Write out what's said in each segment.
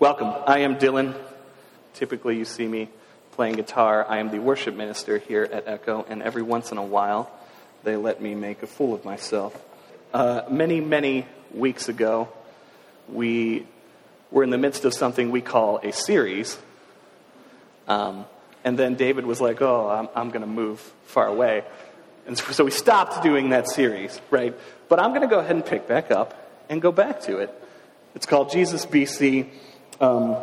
Welcome. I am Dylan. Typically, you see me playing guitar. I am the worship minister here at Echo, and every once in a while, they let me make a fool of myself. Uh, many, many weeks ago, we were in the midst of something we call a series. Um, and then David was like, Oh, I'm, I'm going to move far away. And so, we stopped doing that series, right? But I'm going to go ahead and pick back up and go back to it. It's called Jesus BC um,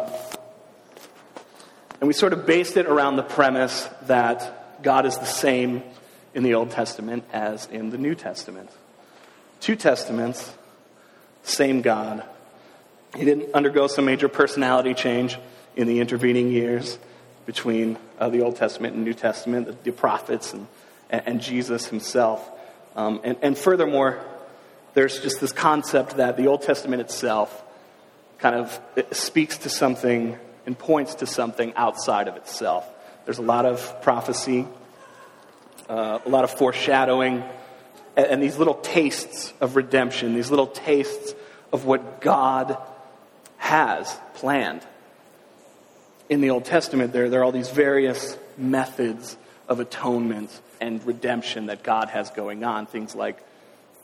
and we sort of based it around the premise that God is the same in the Old Testament as in the New Testament. Two testaments, same God. He didn't undergo some major personality change in the intervening years between uh, the Old Testament and New Testament, the, the prophets and, and, Jesus himself. Um, and, and furthermore, there's just this concept that the Old Testament itself kind of speaks to something and points to something outside of itself. There's a lot of prophecy, uh, a lot of foreshadowing, and, and these little tastes of redemption, these little tastes of what God has planned. In the Old Testament, there, there are all these various methods of atonement and redemption that God has going on. Things like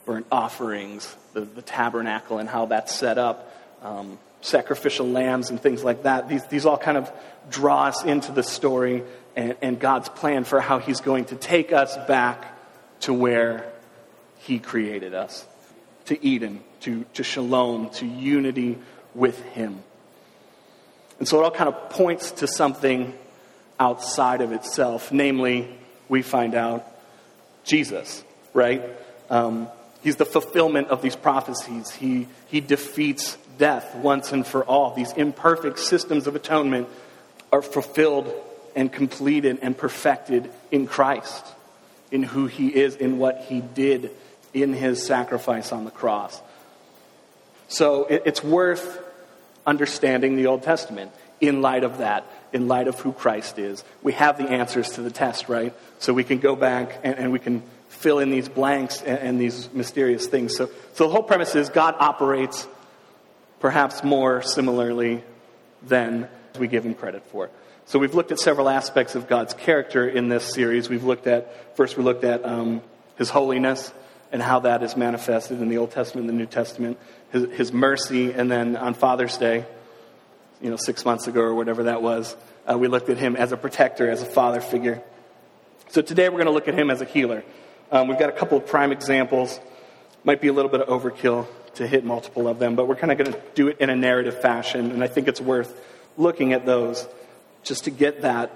burnt offerings, the, the tabernacle, and how that's set up um, sacrificial lambs and things like that. These, these all kind of draw us into the story and, and God's plan for how He's going to take us back to where He created us to Eden, to, to shalom, to unity with Him. And so it all kind of points to something outside of itself. Namely, we find out Jesus, right? Um, he's the fulfillment of these prophecies. He, he defeats death once and for all. These imperfect systems of atonement are fulfilled and completed and perfected in Christ, in who He is, in what He did in His sacrifice on the cross. So it's worth understanding the Old Testament in light of that, in light of who Christ is. We have the answers to the test, right? So we can go back and, and we can fill in these blanks and, and, these mysterious things. So, so the whole premise is God operates perhaps more similarly than we give him credit for. So we've looked at several aspects of God's character in this series. We've looked at, first, we looked at um, his holiness and how that is manifested in the Old Testament and the New Testament, his, his, mercy, and then on Father's Day, you know, six months ago or whatever that was, uh, we looked at him as a protector, as a father figure. So today we're going to look at him as a healer. Um, we've got a couple of prime examples. Might be a little bit of overkill to hit multiple of them, but we're kind of going to do it in a narrative fashion, and I think it's worth looking at those just to get that,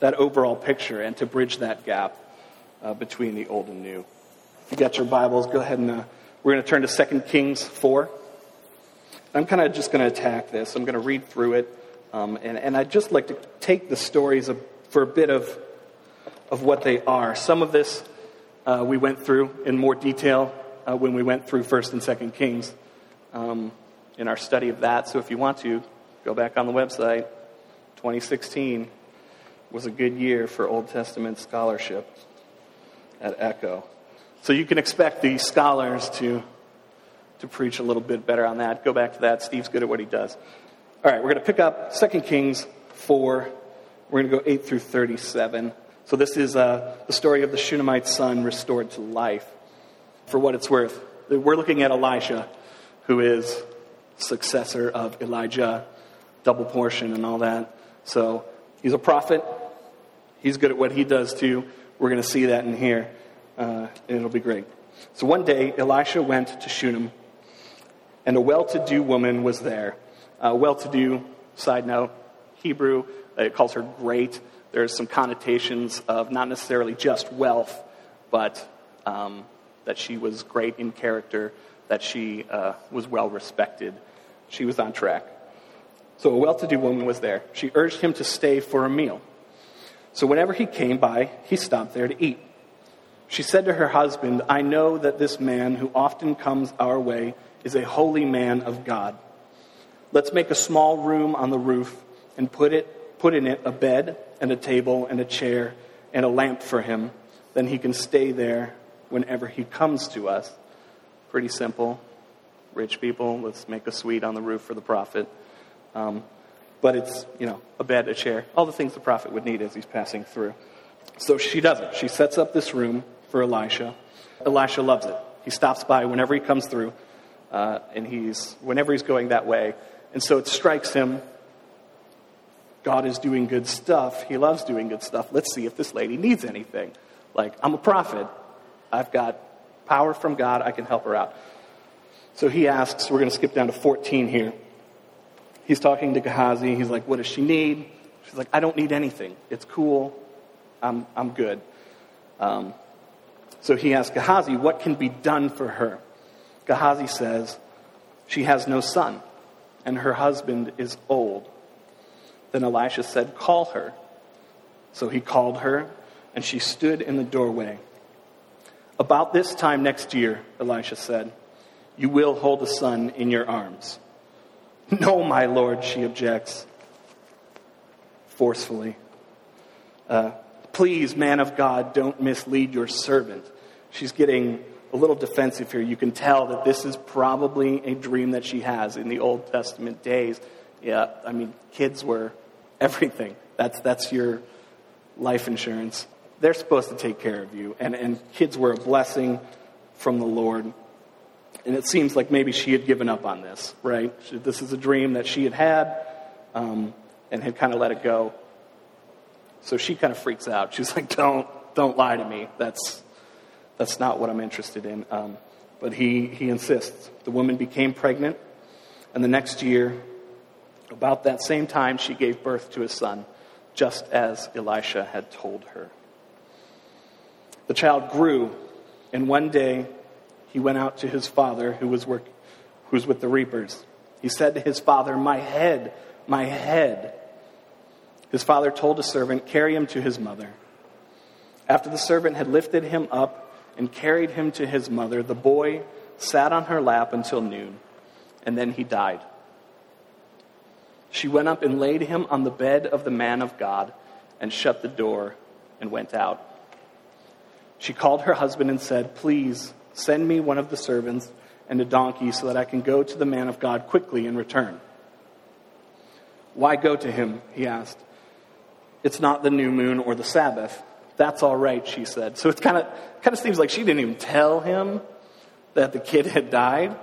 that overall picture and to bridge that gap uh, between the old and new. If you got your Bibles, go ahead and uh, we're going to turn to 2 Kings 4. I'm kind of just going to attack this. I'm going to read through it, um, and, and I'd just like to take the stories for a bit of, of what they are. Some of this uh, we went through in more detail uh, when we went through First and Second Kings um, in our study of that. So if you want to, go back on the website. 2016 was a good year for Old Testament scholarship at Echo. So you can expect the scholars to, to preach a little bit better on that. Go back to that. Steve's good at what he does. All right, we're going to pick up 2 Kings 4. We're going to go 8 through 37. So this is uh, the story of the Shunammite son restored to life for what it's worth. We're looking at Elisha, who is successor of Elijah, double portion and all that. So he's a prophet. He's good at what he does too. We're going to see that in here, uh, and it'll be great. So one day, Elisha went to Shunem, and a well to do woman was there. Uh, well to do, side note, Hebrew, it calls her great. There's some connotations of not necessarily just wealth, but um, that she was great in character, that she uh, was well respected. She was on track. So a well to do woman was there. She urged him to stay for a meal. So whenever he came by, he stopped there to eat. She said to her husband, I know that this man who often comes our way is a holy man of God. Let's make a small room on the roof and put, it, put in it a bed and a table and a chair and a lamp for him. Then he can stay there whenever he comes to us. Pretty simple. rich people. Let's make a suite on the roof for the prophet. Um, but it's, you know, a bed, a chair, all the things the prophet would need as he's passing through. So she does it. She sets up this room for Elisha. Elisha loves it. He stops by whenever he comes through, uh, and he's, whenever he's going that way. And so it strikes him God is doing good stuff. He loves doing good stuff. Let's see if this lady needs anything. Like, I'm a prophet. I've got power from God. I can help her out. So he asks, we're going to skip down to 14 here. He's talking to Gehazi. He's like, What does she need? She's like, I don't need anything. It's cool. I'm, I'm good. Um, so he asks Gehazi, What can be done for her? Gehazi says, She has no son, and her husband is old. Then Elisha said, Call her. So he called her, and she stood in the doorway. About this time next year, Elisha said, You will hold a son in your arms. No, my lord, she objects forcefully. Uh, Please, man of God, don't mislead your servant. She's getting a little defensive here. You can tell that this is probably a dream that she has in the Old Testament days. Yeah, I mean, kids were everything. That's, that's your life insurance. They're supposed to take care of you. And, and kids were a blessing from the Lord. And it seems like maybe she had given up on this, right? This is a dream that she had had um, and had kind of let it go. So she kind of freaks out. She's like, "Don't, don't lie to me. That's, that's not what I'm interested in." Um, but he he insists. The woman became pregnant, and the next year, about that same time, she gave birth to a son, just as Elisha had told her. The child grew, and one day he went out to his father, who was, work, who was with the reapers. He said to his father, My head, my head. His father told a servant, Carry him to his mother. After the servant had lifted him up and carried him to his mother, the boy sat on her lap until noon, and then he died. She went up and laid him on the bed of the man of God and shut the door and went out. She called her husband and said, Please Send me one of the servants and a donkey so that I can go to the man of God quickly and return. Why go to him? He asked. It's not the new moon or the Sabbath. That's all right, she said. So it kind of kind of seems like she didn't even tell him that the kid had died.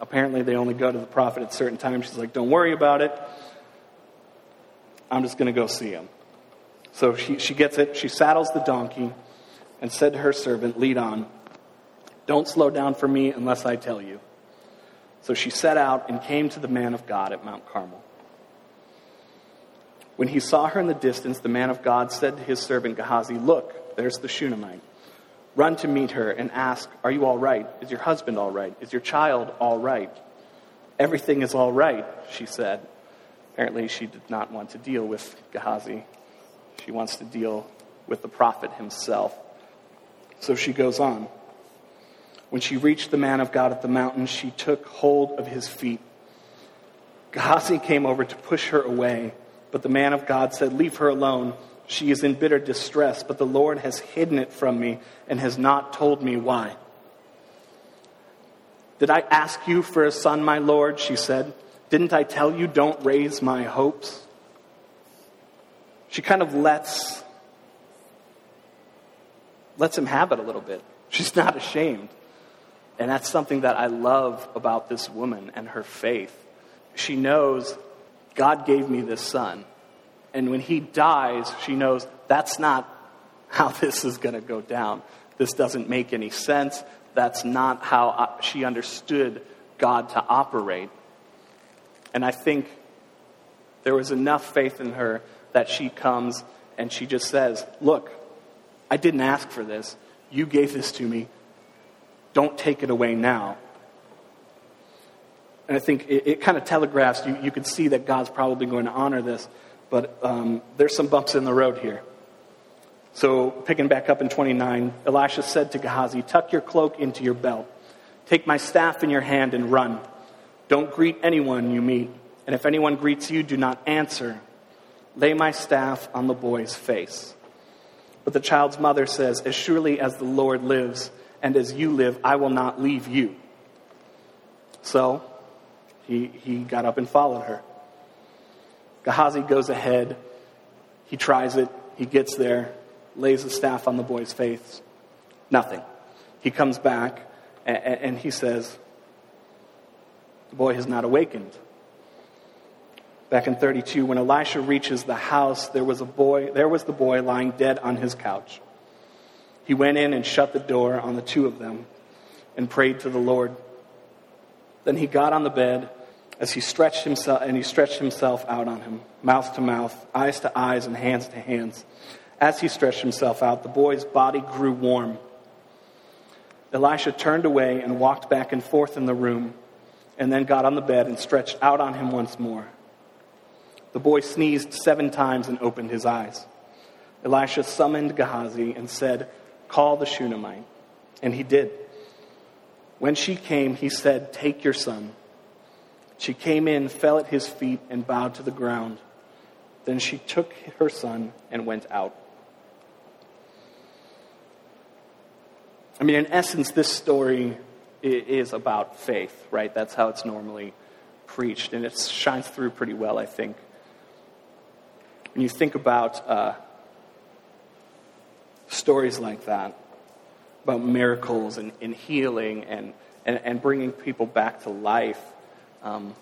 Apparently, they only go to the prophet at certain times. She's like, "Don't worry about it. I'm just going to go see him." So she, she gets it. She saddles the donkey and said to her servant, "Lead on." Don't slow down for me unless I tell you. So she set out and came to the man of God at Mount Carmel. When he saw her in the distance, the man of God said to his servant Gehazi, Look, there's the Shunammite. Run to meet her and ask, Are you all right? Is your husband all right? Is your child all right? Everything is all right, she said. Apparently, she did not want to deal with Gehazi. She wants to deal with the prophet himself. So she goes on. When she reached the man of God at the mountain, she took hold of his feet. Gehazi came over to push her away, but the man of God said, Leave her alone. She is in bitter distress, but the Lord has hidden it from me and has not told me why. Did I ask you for a son, my Lord? She said. Didn't I tell you don't raise my hopes? She kind of lets lets him have it a little bit. She's not ashamed. And that's something that I love about this woman and her faith. She knows God gave me this son. And when he dies, she knows that's not how this is going to go down. This doesn't make any sense. That's not how she understood God to operate. And I think there was enough faith in her that she comes and she just says, Look, I didn't ask for this. You gave this to me. Don't take it away now. And I think it, it kind of telegraphs, you, you can see that God's probably going to honor this, but um, there's some bumps in the road here. So, picking back up in 29, Elisha said to Gehazi, Tuck your cloak into your belt. Take my staff in your hand and run. Don't greet anyone you meet. And if anyone greets you, do not answer. Lay my staff on the boy's face. But the child's mother says, As surely as the Lord lives, and as you live, I will not leave you. So he, he got up and followed her. Gehazi goes ahead. He tries it. He gets there, lays the staff on the boy's face. Nothing. He comes back and, and he says, The boy has not awakened. Back in 32, when Elisha reaches the house, there was a boy, there was the boy lying dead on his couch. He went in and shut the door on the two of them and prayed to the Lord. Then he got on the bed as he stretched himself and he stretched himself out on him, mouth to mouth, eyes to eyes, and hands to hands. As he stretched himself out, the boy's body grew warm. Elisha turned away and walked back and forth in the room, and then got on the bed and stretched out on him once more. The boy sneezed seven times and opened his eyes. Elisha summoned Gehazi and said, Call the Shunammite. And he did. When she came, he said, Take your son. She came in, fell at his feet, and bowed to the ground. Then she took her son and went out. I mean, in essence, this story is about faith, right? That's how it's normally preached, and it shines through pretty well, I think when you think about uh, stories like that, about miracles and, and healing and, and, and, bringing people back to life, um,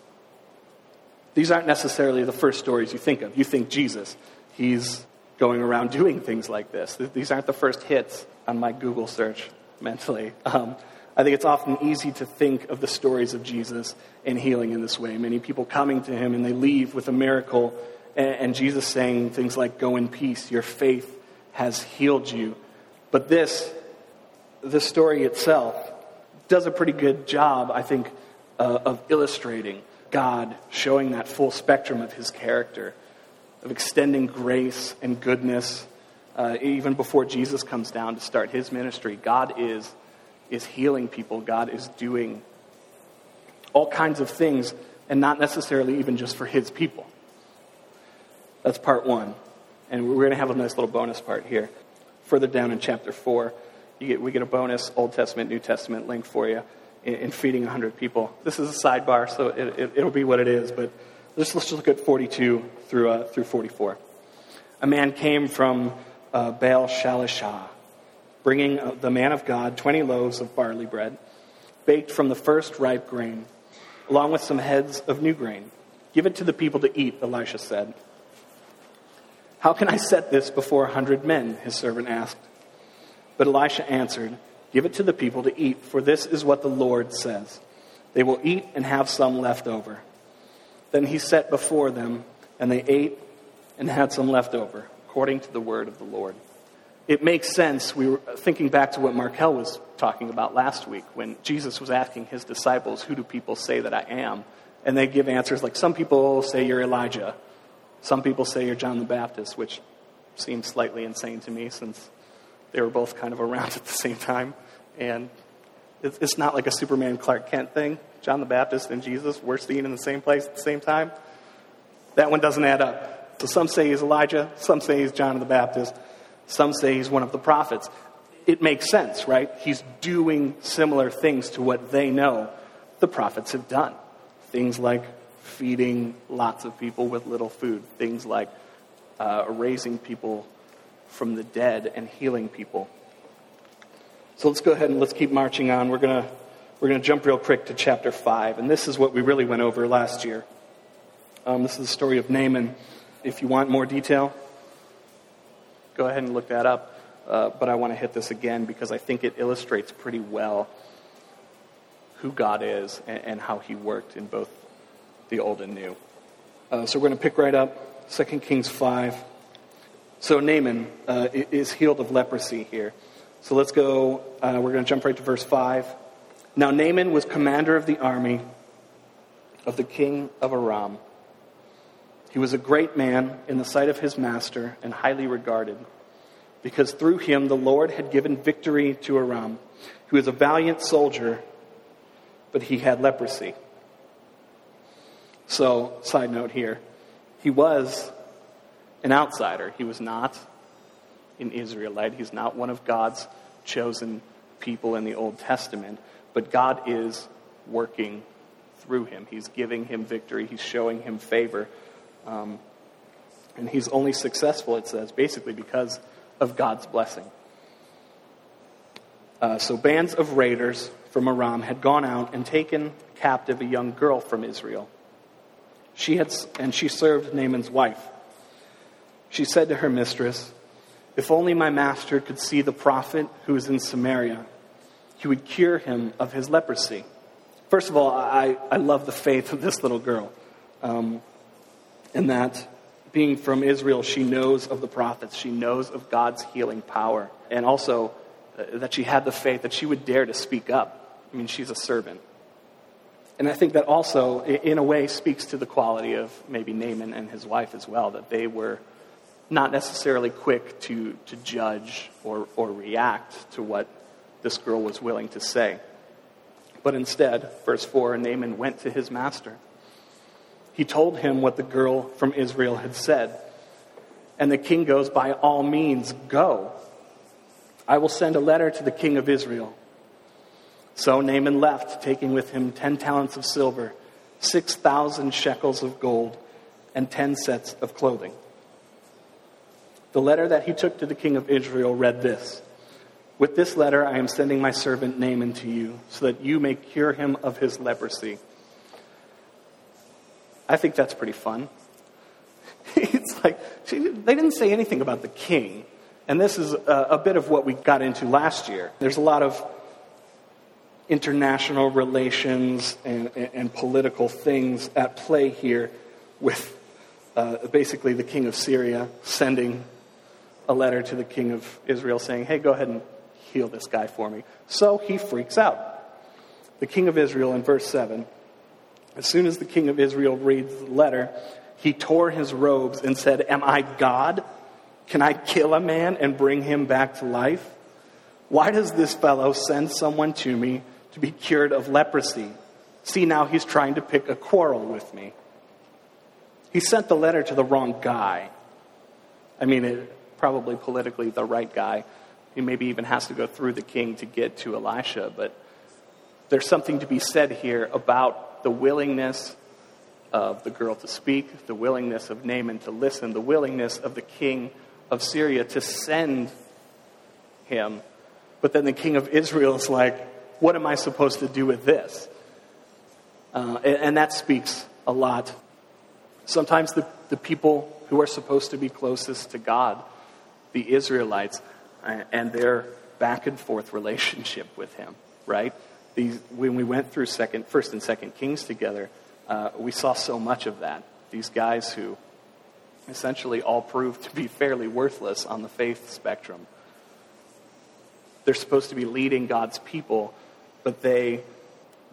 these aren't necessarily the first stories you think of. You think Jesus, he's going around doing things like this. These aren't the first hits on my Google search mentally. Um, I think it's often easy to think of the stories of Jesus and healing in this way. Many people coming to him and they leave with a miracle and, Jesus saying things like, Go in peace, your faith has healed you. But this, the story itself, does a pretty good job, I think, uh, of illustrating God, showing that full spectrum of his character, of extending grace and goodness. Uh, even before Jesus comes down to start his ministry, God is, is healing people. God is doing all kinds of things, and not necessarily even just for his people. That's part one. And we're going to have a nice little bonus part here. Further down in chapter 4, get, we get a bonus Old Testament, New Testament link for you in, in feeding 100 people. This is a sidebar, so it, will it, be what it is, but let's, let's just look at 42 through, uh, through 44. A man came from uh, Baal Shalishah, bringing the man of God 20 loaves of barley bread, baked from the first ripe grain, along with some heads of new grain. Give it to the people to eat, Elisha said. How can I set this before a hundred men? His servant asked. But Elisha answered, Give it to the people to eat, for this is what the Lord says. They will eat and have some left over. Then he set before them, and they ate and had some left over, according to the word of the Lord. It makes sense. We were thinking back to what Markel was talking about last week when Jesus was asking his disciples, Who do people say that I am? And they give answers like, Some people say you're Elijah. Some people say you're John the Baptist, which seems slightly insane to me since they were both kind of around at the same time. And it's not like a Superman Clark Kent thing. John the Baptist and Jesus were seen in the same place at the same time. That one doesn't add up. So some say he's Elijah, some say he's John the Baptist, some say he's one of the prophets. It makes sense, right? He's doing similar things to what they know the prophets have done. Things like feeding lots of people with little food, things like uh, raising people from the dead and healing people. So let's go ahead and let's keep marching on. We're going to we're going to jump real quick to chapter 5, and this is what we really went over last year. Um, this is the story of Naaman. If you want more detail, go ahead and look that up. Uh, but I want to hit this again because I think it illustrates pretty well who God is and, and how he worked in both the old and new. Uh, so we're going to pick right up 2 Kings 5. So Naaman uh, is healed of leprosy here. So let's go, uh, we're going to jump right to verse 5. Now Naaman was commander of the army of the king of Aram. He was a great man in the sight of his master and highly regarded, because through him the Lord had given victory to Aram. He was a valiant soldier, but he had leprosy. So, side note here, he was an outsider. He was not an Israelite. He's not one of God's chosen people in the Old Testament. But God is working through him. He's giving him victory, he's showing him favor. Um, and he's only successful, it says, basically because of God's blessing. Uh, so, bands of raiders from Aram had gone out and taken captive a young girl from Israel. She had, and she served Naaman's wife. She said to her mistress, If only my master could see the prophet who is in Samaria, he would cure him of his leprosy. First of all, I, I love the faith of this little girl. Um, and that being from Israel, she knows of the prophets, she knows of God's healing power. And also, uh, that she had the faith that she would dare to speak up. I mean, she's a servant. And I think that also, in a way, speaks to the quality of maybe Naaman and his wife as well, that they were not necessarily quick to, to judge or, or react to what this girl was willing to say. But instead, verse 4 Naaman went to his master. He told him what the girl from Israel had said. And the king goes, By all means, go. I will send a letter to the king of Israel. So Naaman left, taking with him ten talents of silver, 6,000 shekels of gold, and ten sets of clothing. The letter that he took to the king of Israel read this With this letter I am sending my servant Naaman to you, so that you may cure him of his leprosy. I think that's pretty fun. it's like, they didn't say anything about the king. And this is a, a bit of what we got into last year. There's a lot of international relations and, and, and political things at play here with uh, basically the king of Syria sending a letter to the king of Israel saying, hey, go ahead and heal this guy for me. So he freaks out. The king of Israel, in verse 7, as soon as the king of Israel reads the letter, he tore his robes and said, Am I God? Can I kill a man and bring him back to life? Why does this fellow send someone to me to be cured of leprosy? See, now he's trying to pick a quarrel with me. He sent the letter to the wrong guy. I mean, it, probably politically the right guy. He maybe even has to go through the king to get to Elisha, but there's something to be said here about the willingness of the girl to speak, the willingness of Naaman to listen, the willingness of the king of Syria to send him. But then the king of Israel is like, what am I supposed to do with this? Uh, and, and, that speaks a lot. Sometimes the, the people who are supposed to be closest to God, the Israelites, uh, and their back and forth relationship with Him, right? These, when we went through second, First and Second Kings together, uh, we saw so much of that. These guys who essentially all proved to be fairly worthless on the faith spectrum. They're supposed to be leading God's people, but they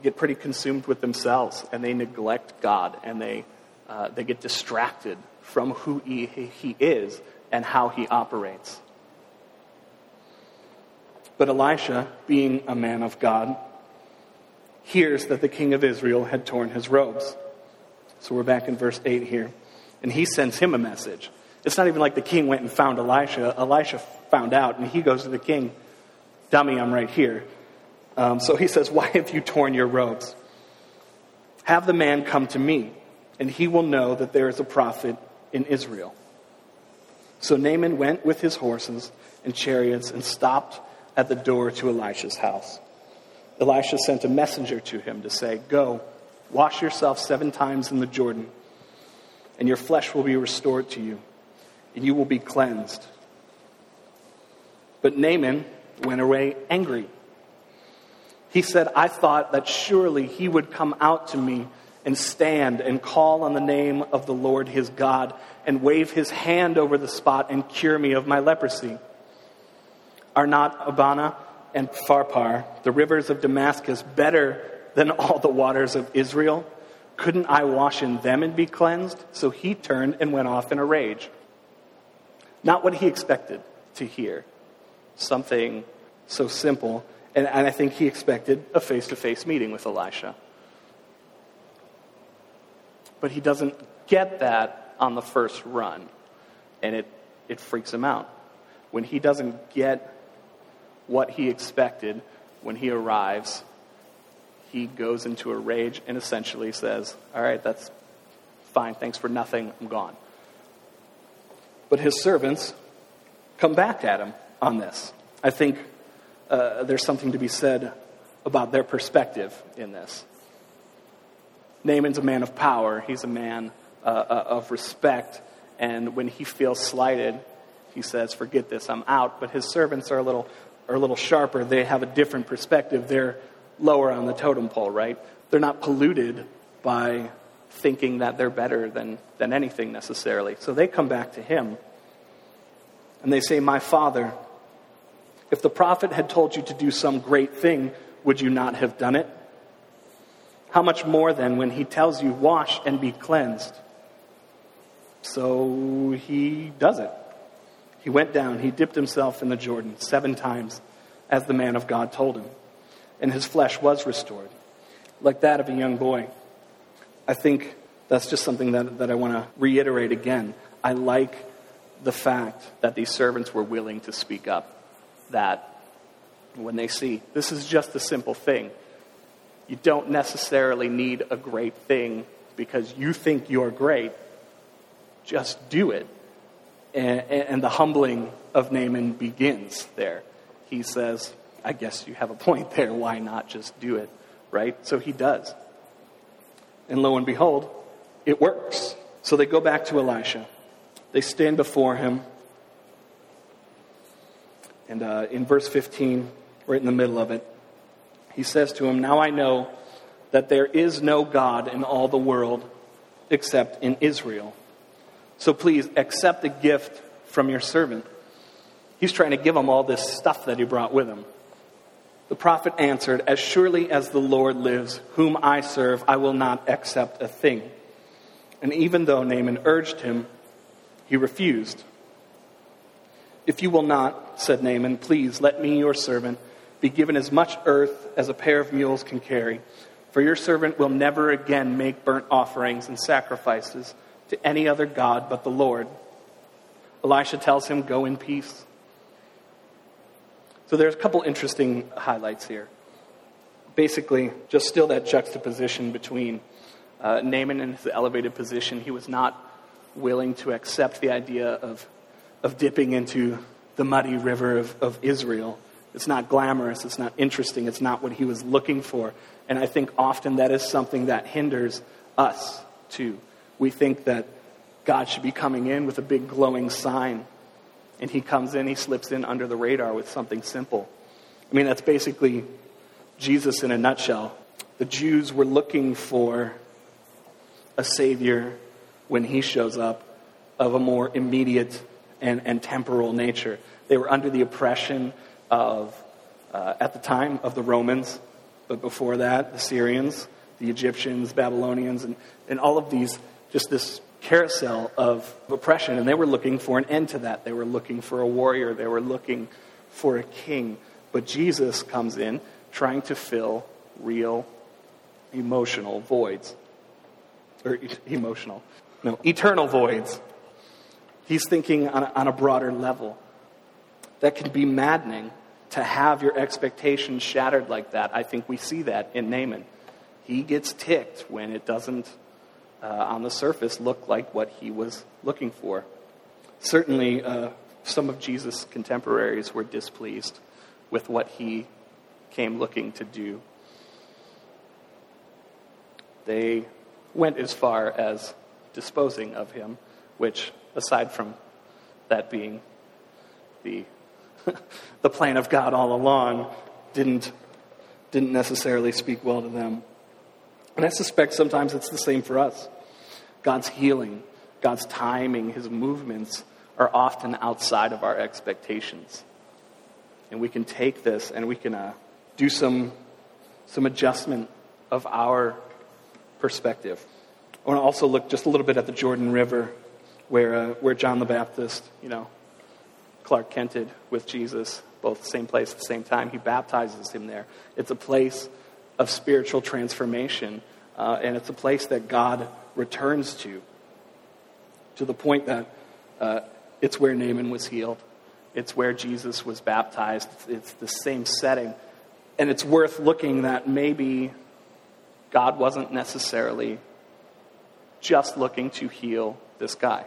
get pretty consumed with themselves and they neglect God and they, uh, they get distracted from who he, he is and how he operates. But Elisha, being a man of God, hears that the king of Israel had torn his robes. So we're back in verse 8 here and he sends him a message. It's not even like the king went and found Elisha. Elisha found out, and he goes to the king, Dummy, I'm right here. Um, so he says, Why have you torn your robes? Have the man come to me, and he will know that there is a prophet in Israel. So Naaman went with his horses and chariots and stopped at the door to Elisha's house. Elisha sent a messenger to him to say, Go, wash yourself seven times in the Jordan and your flesh will be restored to you, and you will be cleansed. But Naaman went away angry. He said, I thought that surely he would come out to me and stand and call on the name of the Lord his God and wave his hand over the spot and cure me of my leprosy. Are not Abana and Pharpar, the rivers of Damascus, better than all the waters of Israel? Couldn't I wash in them and be cleansed? So he turned and went off in a rage. Not what he expected to hear. Something so simple. And, and I think he expected a face to face meeting with Elisha. But he doesn't get that on the first run. And it, it freaks him out. When he doesn't get what he expected when he arrives, he goes into a rage and essentially says, All right, that's fine. Thanks for nothing. I'm gone. But his servants come back at him on this. I think uh, there's something to be said about their perspective in this. Naaman's a man of power, he's a man uh, uh, of respect, and when he feels slighted, he says, Forget this, I'm out. But his servants are a little, are a little sharper. They have a different perspective. They're lower on the totem pole, right? They're not polluted by thinking that they're better than, than anything necessarily. So they come back to him and they say, My father, if the prophet had told you to do some great thing, would you not have done it? How much more then when he tells you, Wash and be cleansed? So he does it. He went down, he dipped himself in the Jordan seven times, as the man of God told him, and his flesh was restored, like that of a young boy. I think that's just something that, that I want to reiterate again. I like the fact that these servants were willing to speak up, that when they see this is just a simple thing, you don't necessarily need a great thing because you think you're great. Just do it. And, and the humbling of Naaman begins there. He says, I guess you have a point there. Why not just do it? Right? So he does. And lo and behold, it works. So they go back to Elisha. They stand before him. And uh, in verse 15, right in the middle of it, he says to him, Now I know that there is no God in all the world except in Israel. So please accept a gift from your servant. He's trying to give him all this stuff that he brought with him. The prophet answered, As surely as the Lord lives, whom I serve, I will not accept a thing. And even though Naaman urged him, he refused. If you will not, said Naaman, please let me, your servant, be given as much earth as a pair of mules can carry. For your servant will never again make burnt offerings and sacrifices to any other God but the Lord. Elisha tells him, Go in peace. So there's a couple interesting highlights here. Basically, just still that juxtaposition between uh, Naaman and his elevated position. He was not willing to accept the idea of, of dipping into the muddy river of, of Israel. It's not glamorous, it's not interesting, it's not what he was looking for. And I think often that is something that hinders us too. We think that God should be coming in with a big glowing sign and he comes in, he slips in under the radar with something simple. I mean, that's basically Jesus in a nutshell. The Jews were looking for a Savior when he shows up of a more immediate and, and temporal nature. They were under the oppression of, uh, at the time, of the Romans, but before that, the Syrians, the Egyptians, Babylonians, and, and all of these, just this carousel of oppression, and they were looking for an end to that. They were looking for a warrior, they were looking for a king. But Jesus comes in trying to fill real emotional voids. Or emotional, no, eternal voids. He's thinking on a, on a broader level. That can be maddening to have your expectations shattered like that. I think we see that in Naaman. He gets ticked when it doesn't uh, on the surface look like what he was looking for. Certainly, uh, some of Jesus' contemporaries were displeased with what he came looking to do. They went as far as disposing of him, which, aside from that being the, the plan of God all along, didn't, didn't necessarily speak well to them. And I suspect sometimes it's the same for us. God's healing, God's timing, His movements are often outside of our expectations. And we can take this and we can uh, do some, some adjustment of our perspective. I want to also look just a little bit at the Jordan River where, uh, where John the Baptist, you know, Clark Kented with Jesus, both the same place at the same time. He baptizes him there. It's a place of spiritual transformation. Uh, and it's a place that God returns to, to the point that uh, it's where Naaman was healed. It's where Jesus was baptized. It's, it's the same setting. And it's worth looking that maybe God wasn't necessarily just looking to heal this guy.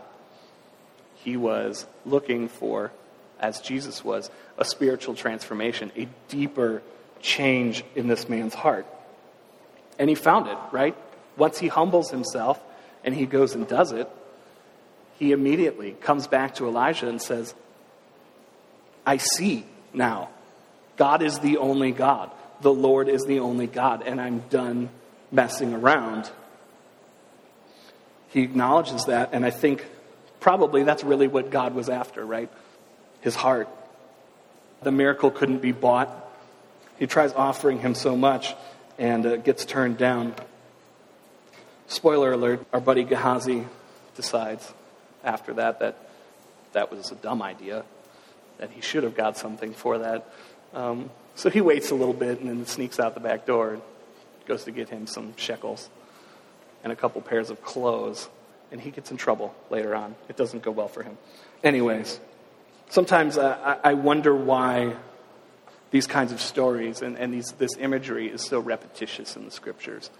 He was looking for, as Jesus was, a spiritual transformation, a deeper change in this man's heart. And he found it, right? Once he humbles himself and he goes and does it, he immediately comes back to Elijah and says, I see now. God is the only God. The Lord is the only God, and I'm done messing around. He acknowledges that, and I think probably that's really what God was after, right? His heart. The miracle couldn't be bought. He tries offering him so much and uh, gets turned down. Spoiler alert, our buddy Gehazi decides after that that that was a dumb idea, that he should have got something for that. Um, so he waits a little bit and then sneaks out the back door and goes to get him some shekels and a couple pairs of clothes. And he gets in trouble later on. It doesn't go well for him. Anyways, sometimes uh, I wonder why these kinds of stories and, and these, this imagery is so repetitious in the scriptures.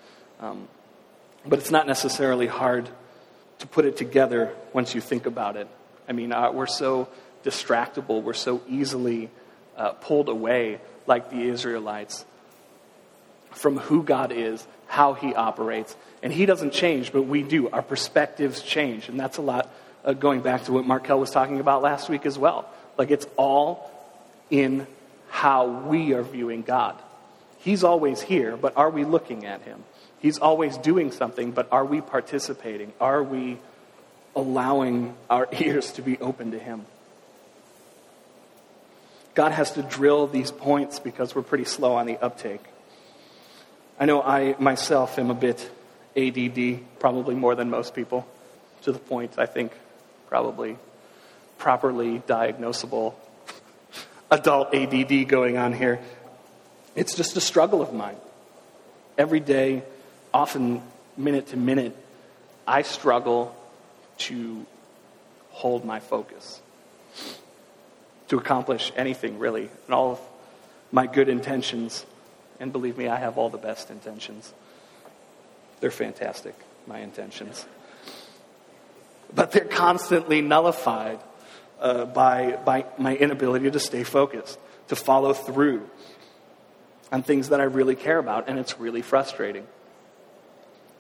Um, but it's not necessarily hard to put it together once you think about it. I mean, uh, we're so distractible, we're so easily uh, pulled away, like the Israelites, from who God is, how He operates. And He doesn't change, but we do. Our perspectives change. And that's a lot uh, going back to what Markel was talking about last week as well. Like, it's all in how we are viewing God. He's always here, but are we looking at Him? He's always doing something, but are we participating? Are we allowing our ears to be open to Him? God has to drill these points because we're pretty slow on the uptake. I know I myself am a bit ADD, probably more than most people, to the point I think probably properly diagnosable adult ADD going on here. It's just a struggle of mine. Every day, often minute to minute, I struggle to hold my focus to accomplish anything, really. And all of my good intentions, and believe me, I have all the best intentions. They're fantastic, my intentions. But they're constantly nullified uh, by, by my inability to stay focused, to follow through on things that I really care about, and it's really frustrating.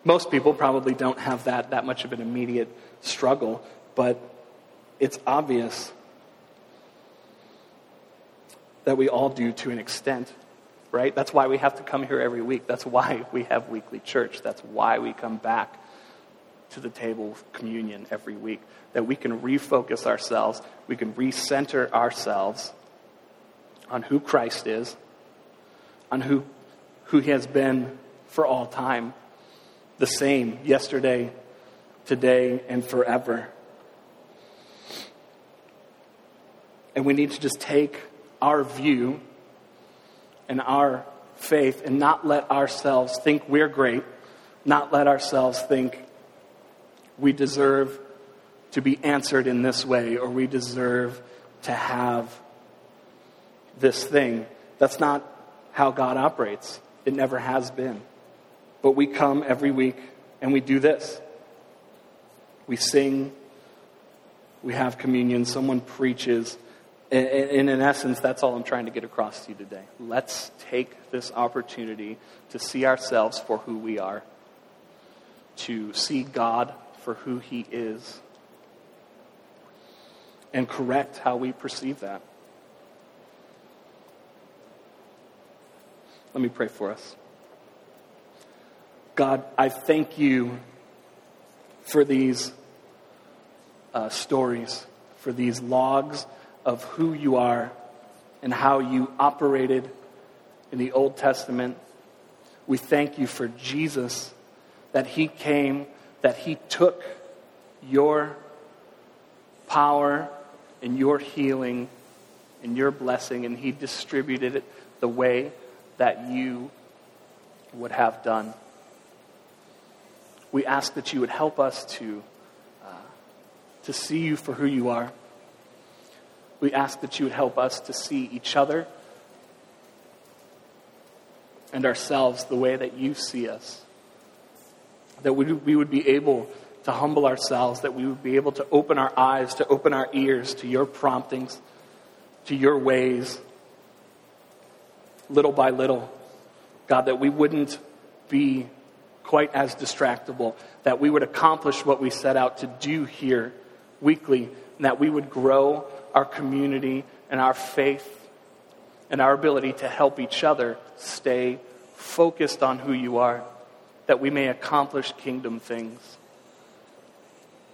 Most people probably don't have that, that much of an immediate struggle, but it's obvious that we all do to an extent, right? That's why we have to come here every week. That's why we have weekly church. That's why we come back to the table of communion every week. That we can refocus ourselves, we can recenter ourselves on who Christ is, on who, who He has been for all time, the same yesterday, today, and forever. And we need to just take our view and our faith and not let ourselves think we're great, not let ourselves think we deserve to be answered in this way or we deserve to have this thing. That's not how God operates. It never has been. But we come every week and we do this. We sing, we have communion, someone preaches and in essence, that's all I'm trying to get across to you today. Let's take this opportunity to see ourselves for who we are, to see God for who He is, and correct how we perceive that. Let me pray for us. God, I thank you for these uh, stories, for these logs of who you are and how you operated in the Old Testament. We thank you for Jesus, that he came, that he took your power and your healing and your blessing, and he distributed it the way that you would have done. We ask that you would help us to, uh, to see you for who you are we ask that you would help us to see each other and ourselves the way that you see us. That we, we would be able to humble ourselves, that we would be able to open our eyes, to open our ears to your promptings, to your ways, little by little. God, that we wouldn't be quite as distractible, that we would accomplish what we set out to do here weekly, and that we would grow our community and our faith and our ability to help each other stay focused on who you are, that we may accomplish kingdom things,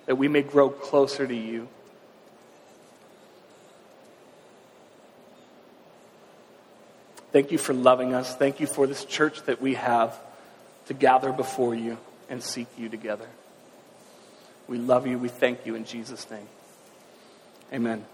that we may grow closer to you. Thank you for loving us. Thank you for this church that we have to gather before you and seek you together. We love you. We thank you in Jesus' name. Amen.